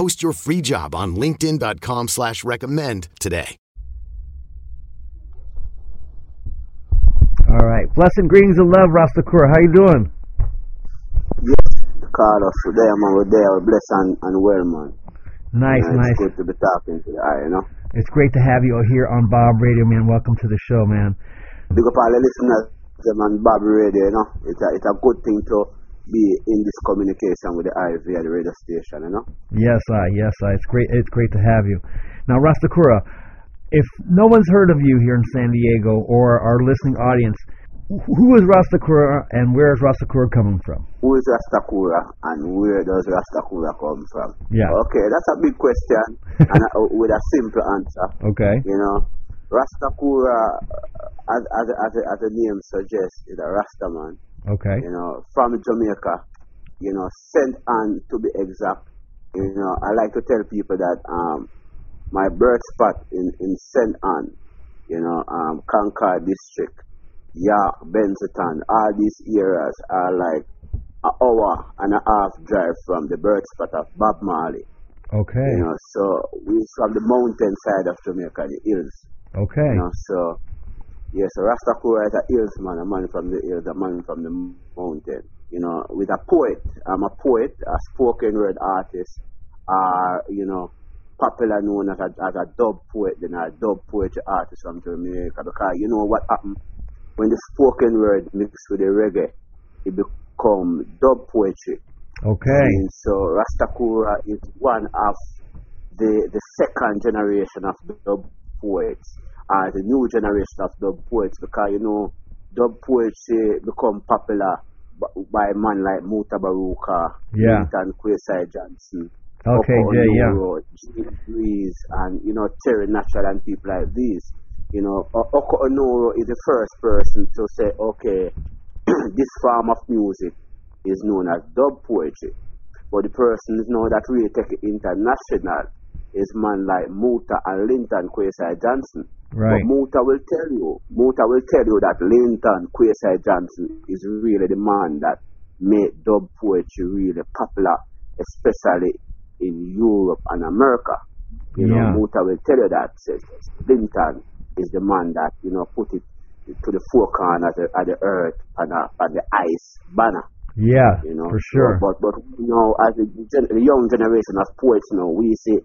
Post your free job on linkedin.com slash recommend today. All right. Blessing greetings and love, Rastakura. How you doing? Yes, Carlos. There, man. We're there. We're blessed and, and well, man. Nice, Yeah, nice. It's good to be talking to you, eye, you know. It's great to have you here on Bob Radio, man. Welcome to the show, man. Big up all the listeners, them on Bob Radio, you know. It's a, it's a good thing to be in this communication with the IV at the radio station, you know. Yes, I, yes, I. It's great. It's great to have you. Now, Rastakura, if no one's heard of you here in San Diego or our listening audience, who is Rastakura and where is Rastakura coming from? Who is Rastakura and where does Rastakura come from? Yeah. Okay, that's a big question and uh, with a simple answer. Okay. You know, Rastakura, uh, as, as, as, as the name suggests, is a Rastaman. Okay. you know, from Jamaica, you know, St. Ann to be exact. You know, I like to tell people that um, my birth spot in, in St. Ann, you know, um, Concord district, York, Benson, all these areas are like an hour and a half drive from the birth spot of Bob Marley. Okay. You know, so we're from the mountain side of Jamaica, the hills. Okay. You know, so yes, Rastakura is a hills man, a man from the hills, a man from the mountain. You know, with a poet, I'm a poet, a spoken word artist, uh, you know, popular known as a, as a dub poet, then a dub poetry artist from Jamaica. Because you know what happened when the spoken word mixed with the reggae, it become dub poetry. Okay. And so Rastakura is one of the the second generation of dub poets, uh, the new generation of dub poets, because you know dub poetry become popular b- by man like Mutabaruka, Yeah. and Kwesi Johnson. Okay, yeah, yeah. Breeze, and you know Cherry Natural and people like these. You know, Oku Onuora is the first person to say, okay, this form of music is known as dub poetry. But the persons know that really take it international is man like Muta and Linton Kwesi Johnson. Right. But Muta will tell you, Muta will tell you that Linton Kwesi Johnson is really the man that made dub poetry really popular, especially in Europe and America. You Yeah. know, Muta will tell you that says Linton is the man that, you know, put it to the four corners of, of the earth and, uh, and the ice banner. Yeah, You know, for sure. But but you know, as the, the young generation of poets, you know, we see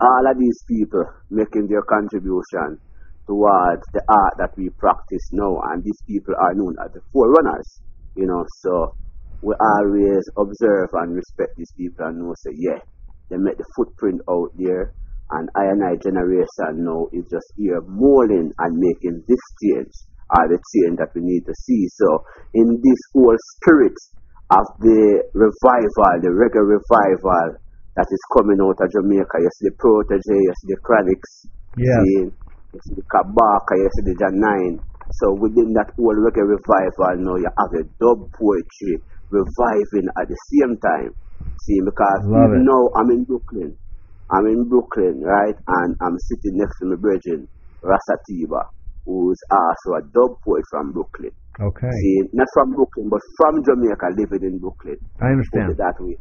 all of these people making their contribution towards the art that we practice now, and these people are known as the forerunners. You know, so we always observe and respect these people and know, say, yeah, they make the footprint out there, and I and I generation now is just here molding and making this change, are the change that we need to see. So, in this whole spirit of the revival, the reggae revival that is coming out of Jamaica, you see the Protoje, you see the Chronixx, Yeah. see, you see the Kabaka, you see the Jah9. So within that whole reggae revival now you have a dub poetry reviving at the same time. See, because Love it. now I'm in Brooklyn. I'm in Brooklyn, right? And I'm sitting next to my virgin, Rasatiba, who's also a dub poet from Brooklyn. Okay. See, not from Brooklyn, but from Jamaica, living in Brooklyn. I understand. it that way.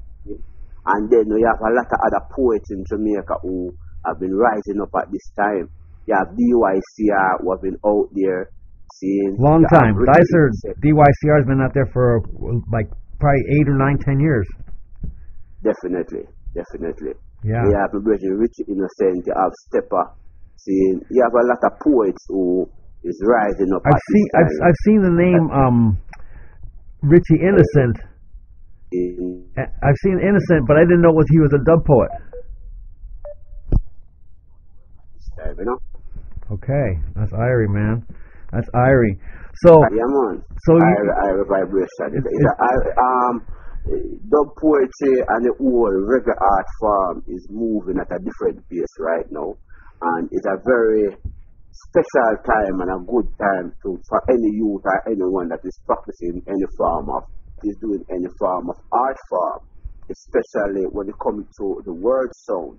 And then we have a lot of other poets in Jamaica who have been rising up at this time. You have DYCR who have been out there seeing. Long time. Dicer, DYCR has been out there for like probably eight or nine, ten years. Definitely, definitely. Yeah. You have Virgin Richie Innocent, you have Stepper, See, you have a lot of poets who is rising up. I've at seen this I've. I've seen the name um Richie Innocent. I've seen Innocent, but I didn't know was he was a dub poet. this time, you know. Okay, that's Irie, man. That's Irie. So Yeah, man. so you, I, I vibration. It's, It's- it's a, um, dub poetry and the whole reggae art form is moving at a different pace right now, and it's a very special time and a good time to for any youth or anyone that is practicing any form of is doing any form of art form, especially when it comes to the word sound.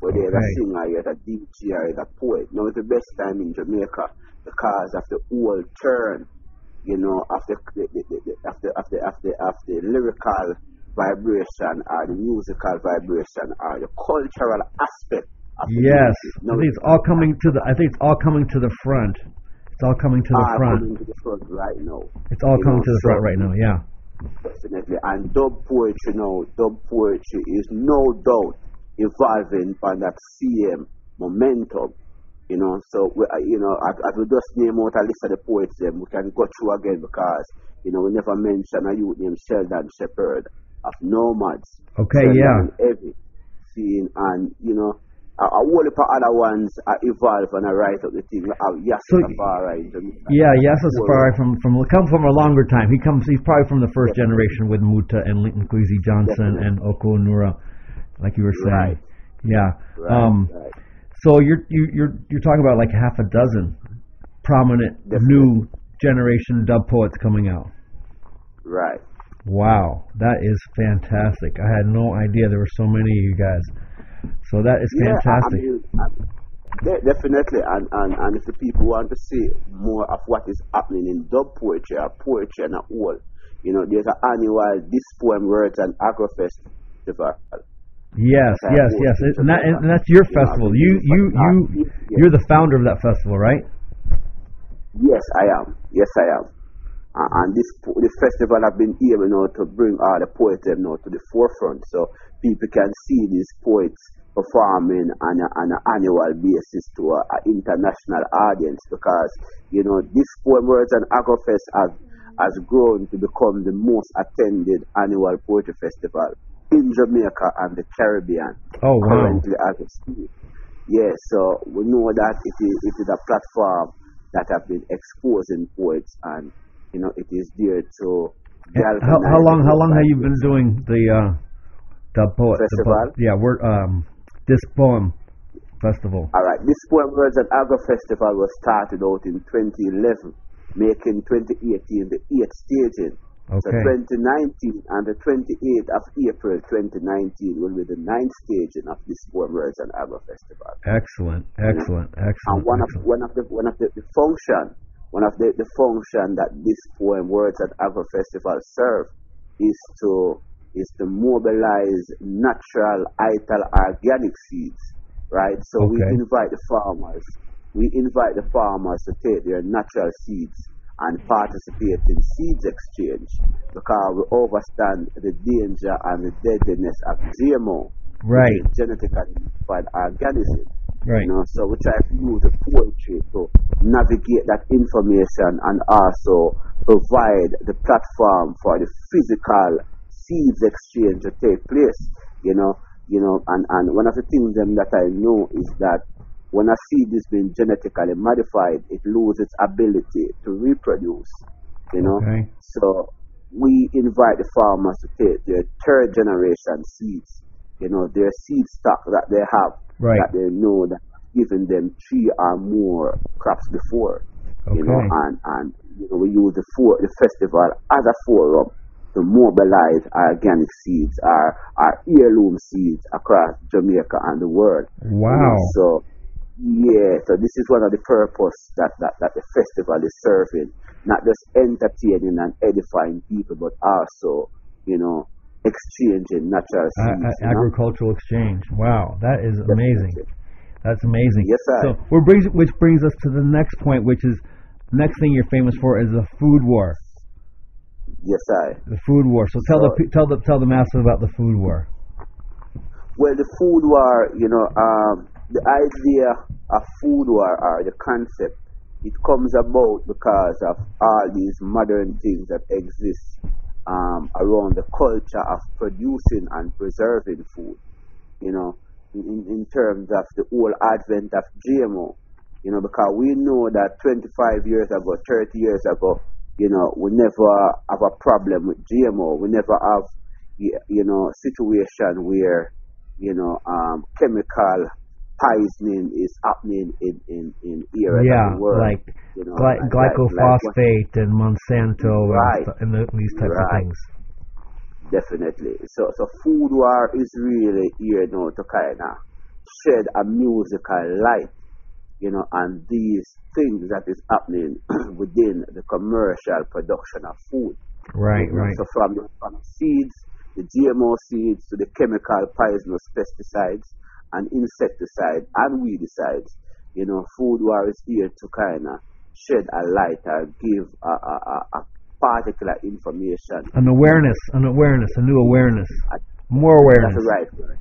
Whether you're a Okay. singer, you're a DJ, you're a poet. Now it's the best time in Jamaica because of the whole turn you know, after the, the, the, the, of the, of the, of the, of the lyrical vibration or the musical vibration or the cultural aspect of the yes. I think it's all coming to the I think it's all coming to the front. It's all coming to the front. coming to the front right now. It's all you coming know, to the so- front right now. Yeah. Definitely. And dub poetry now, dub poetry is no doubt evolving on that same momentum. You know, so we, uh, you know, as, as we just name out a list of the poets, them we can go through again because you know we never mention a youth named Sheldon Shepherd of No-Maddz. Okay, Sheldon yeah. Heavy, seeing and you know. A, whole other ones are evolve and are right up the thing. Have Yasser So- Safari. Yeah, Whole Safari from from come from a longer time. He comes. He's probably from the first generation with Muta and Linton Kwesi Johnson Definitely. and Oku Onuora, like you were saying. Right. Yeah. Right, um. right. So you're you, you're you're talking about like half a dozen prominent Definitely. new generation dub poets coming out. Right. Wow, that is fantastic. I had no idea there were so many of you guys. So that is Yeah, fantastic. I mean, I- definitely, and, and, and if the people want to see more of what is happening in dub poetry or poetry and a whole, you know, there's an annual This Poem Words and Agrofest festival. Yes, yes, yes. It- And, that, and that's your festival. You you you you're the founder of that festival, right? Yes, I am. Yes, I am. Uh, and this this festival have been able now to bring all the poets them now to the forefront, so people can see these poets performing on a, on an annual basis to a, a international audience because you know this poem words and agrofest has has grown to become the most attended annual poetry festival in Jamaica and the Caribbean Oh wow. currently as we speak. Yes, so we know that it is it is a platform that have been exposing poets and you know it is there to How, how long how long have you been doing the uh the poet the yeah, word um this poem festival. All right, this Poem Words and Agro Festival was started out in 2011, making 2018 the eighth staging. So Okay. 2019 and the 28th of April 2019 will be the ninth staging of this Poem Words and Agro Festival. Excellent, excellent, excellent. And excellent. one of one of the one of the, the function one of the, the function that this poem words at Agro Festival serve is to is to mobilize natural ital organic seeds, right? So we invite the farmers, we invite the farmers to take their natural seeds and participate in seeds exchange because we understand the danger and the deadliness of GMO, Right. genetically modified organism. Right. You know, so we try to use the poetry to navigate that information and also provide the platform for the physical seeds exchange to take place. You know, you know, and, and one of the things them that I know is that when a seed is being genetically modified, it loses its ability to reproduce. You know, Okay. so we invite the farmers to take their third generation seeds. You know, their seed stock that they have Right. that they know that given them three or more crops before. You know, and, and you know, we use the for the festival as a forum to mobilize our organic seeds, our our heirloom seeds across Jamaica and the world. You know, Wow. so yeah, so this is one of the purpose that, that, that the festival is serving. Not just entertaining and edifying people, but also, you know, exchanging natural A- seeds. a- you know? agricultural exchange. Wow, that is amazing. That's amazing. Yes, sir. So, which brings which brings us to the next point, which is next thing you're famous for is the food war. Yes, I. The food war. So tell the So- pe- tell the tell the masses about the food war. Well, the food war, you know, um, the idea of food war or the concept, it comes about because of all these modern things that exist um, around the culture of producing and preserving food. You know, in, in terms of the whole advent of GMO. You know, because we know that 25 years ago, 30 years ago, you know, we never have a problem with GMO. We never have, you know, situation where, you know, um, chemical poisoning is happening in in in areas yeah, the world. like you know, gly- like- glycophosphate like- and Monsanto Right. and, and these types of things. Definitely. So, so food war is really here now to kind of shed a musical light, you know, on these things that is happening within the commercial production of food. Right, You know, right. So from the from seeds, the GMO seeds to the chemical poisonous pesticides and insecticide and weedicides, you know, food war is here to kind of shed a light and give a, a, a, a particular information An awareness, an awareness, a new awareness, more awareness. That's right word.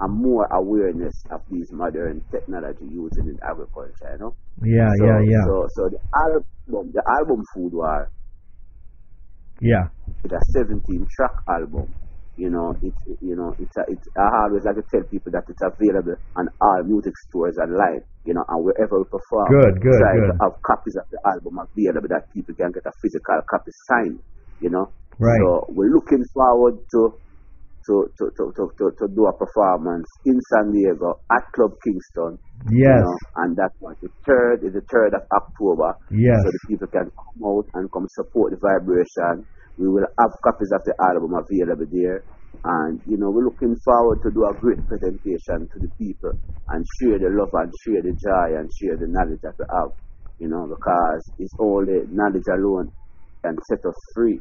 And more awareness of these modern technology used in agriculture, you know? Yeah, so, yeah, yeah, So, so the album, the album Food War, yeah. it's a 17 track album. You know, it's you know, it's a, it's. I always like to tell people that it's available on all music stores online. You know, and wherever we perform. Good, good, try good. to have copies of the album available that people can get a physical copy signed. You know. Right. So we're looking forward to to to to to, to, do a performance in San Diego at Club Kingston. Yes, You know, and that was the third is the third of October. yes. So the people can come out and come support the vibration. We will have copies of the album available there. And you know, we're looking forward to do a great presentation to the people and share the love and share the joy and share the knowledge that we have. You know, because it's only knowledge alone can set us free.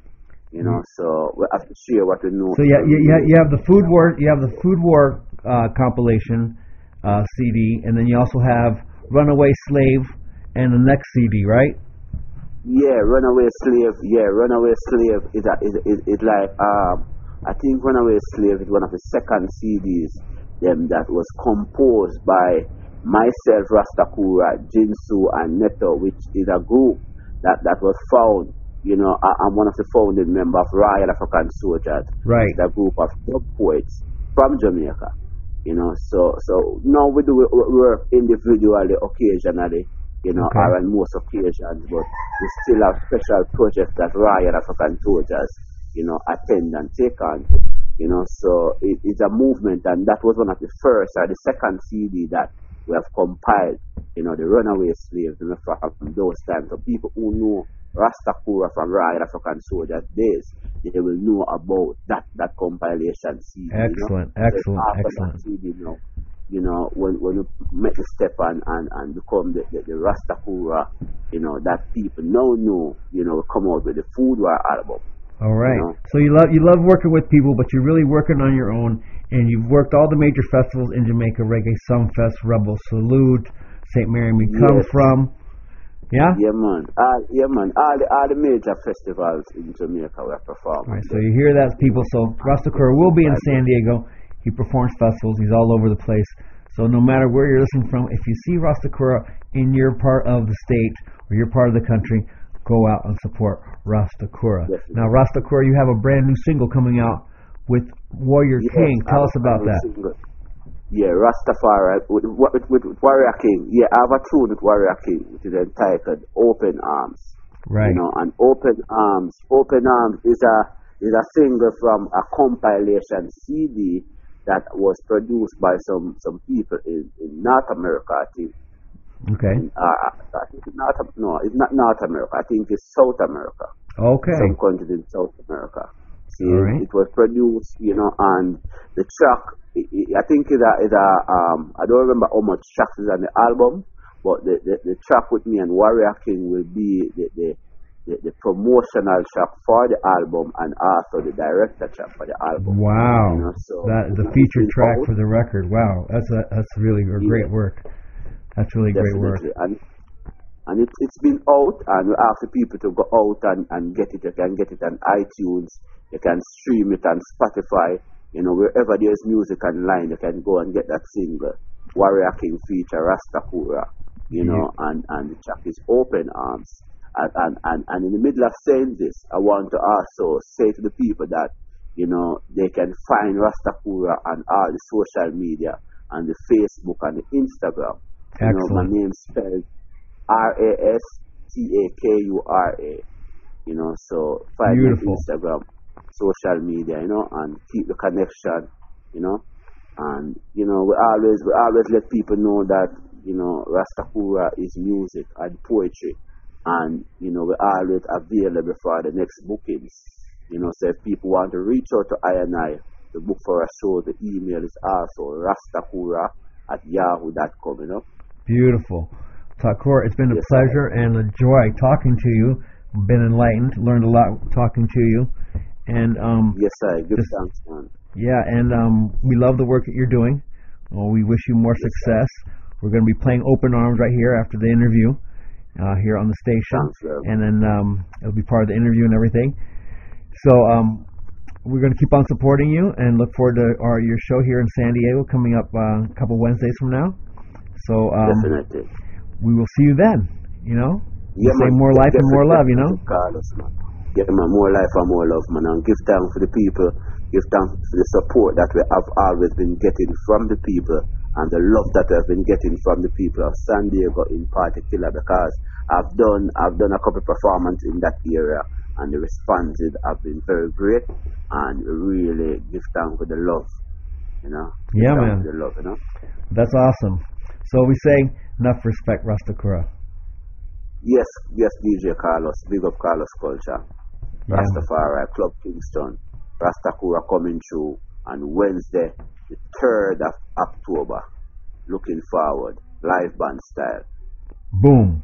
You know, so we have to share what we know. So yeah, you, you, you have the food war, you have the food war uh, compilation uh, CD, and then you also have Runaway Slave and the next CD, right? Yeah, Runaway Slave. Yeah, Runaway Slave is a, is is, is like um I think Runaway Slave is one of the second CDs them that was composed by myself, Rastakura, Jinsu, and Neto, which is a group that that was found. You know, I, I'm one of the founding members of Royal African Soldiers. Right. A group of dub poets from Jamaica. You know, so so now we do work individually, occasionally, you know, Okay. or on most occasions, but we still have special projects that Royal African Soldiers, you know, attend and take on. You know, so it, it's a movement, and that was one of the first or the second CD that we have compiled. You know, the runaway slaves, you know, from those times. So people who know Rastakura from Royal African Soldiers days, they will know about that that compilation CD. you know. Excellent, excellent, excellent. CD, you know, you know, when when you make the step and and, and become the, the, the Rastakura, you know, that people now know, you know, come out with the Food War album. All right. know. So you love you love working with people, but you're really working on your own, and you've worked all the major festivals in Jamaica: Reggae Sunfest, Rebel Salute, St. Mary Me Come Yes. From. Yeah. Yeah, man. All, yeah, man. All the all the major festivals in Jamaica were performed. All right. So you hear that, people. So Rastakura will be in San Diego. He performs festivals. He's all over the place. So no matter where you're listening from, if you see Rastakura in your part of the state or your part of the country, go out and support Rastakura. Definitely. Now, Rastakura, you have a brand new single coming out with Warrior Yes, King. Tell us about that. will sing it. Yeah, Rastafari with, with, with, with Warrior King. Yeah, I have a tune with Warrior King, which is entitled "Open Arms." Right. You know, and Open Arms, Open Arms is a is a single from a compilation CD that was produced by some some people in, in North America. I think. Okay. Uh, I think North, no, it's not North America. I think it's South America. Okay. Some countries in South America. See, right. it was produced, you know, and the track, I think is a, is a um, I don't remember how much tracks is on the album, but the, the, the track with me and Warrior King will be the, the, the, the promotional track for the album and also the director track for the album. Wow. You know, so that the featured track out. for the record. Wow. That's a, that's really a great Yeah. work. That's really great work. And and it, it's been out, and we ask the people to go out and, and get it. You can get it on iTunes, you can stream it on Spotify, you know, wherever there's music online, you can go and get that single. Warrior King feature Rastakura, you know, and, and the track is Open Arms. And, and, and, in the middle of saying this, I want to also say to the people that, you know, they can find Rastakura on all the social media, on the Facebook and the Instagram. You know, my name spelled R A S T A K U R A. You know, so find me on Instagram, social media, you know, and keep the connection, you know. And you know, we always we always let people know that you know Rastakura is music and poetry, and you know we're always available for the next bookings. You know, so if people want to reach out to I and I, the book for a show, the email is also rastakura at yahoo yahoo.com, you know. Beautiful. Takura, it's been a yes, pleasure and a joy talking to you. Been enlightened, learned a lot talking to you. And um Yes, sir. Good just, thanks, man. Yeah, and um, we love the work that you're doing. Well, we wish you more success. We're going to be playing Open Arms right here after the interview uh, here on the station, and then um, it'll be part of the interview and everything. So um, we're going to keep on supporting you and look forward to our your show here in San Diego coming up uh, a couple Wednesdays from now. So um, Definitely. we will see you then. You know, yeah, say more life and more love. You know. Carlos, man. Yeah, man. More life and more love, man. And give thanks for the people give thanks for the support that we have always been getting from the people and the love that have been getting from the people of San Diego in particular because I've done I've done a couple of performances in that area and the responses have been very great and really give thanks for the love. You know? Yeah man. the love, you know. That's awesome. So we say enough respect Rastakura. Yes, yes, DJ Carlos. Big up Carlos Culture. Yeah. Rastafari, Club Kingston. Rastakura coming through on Wednesday, the 3rd of October. Looking forward, live band style. Boom.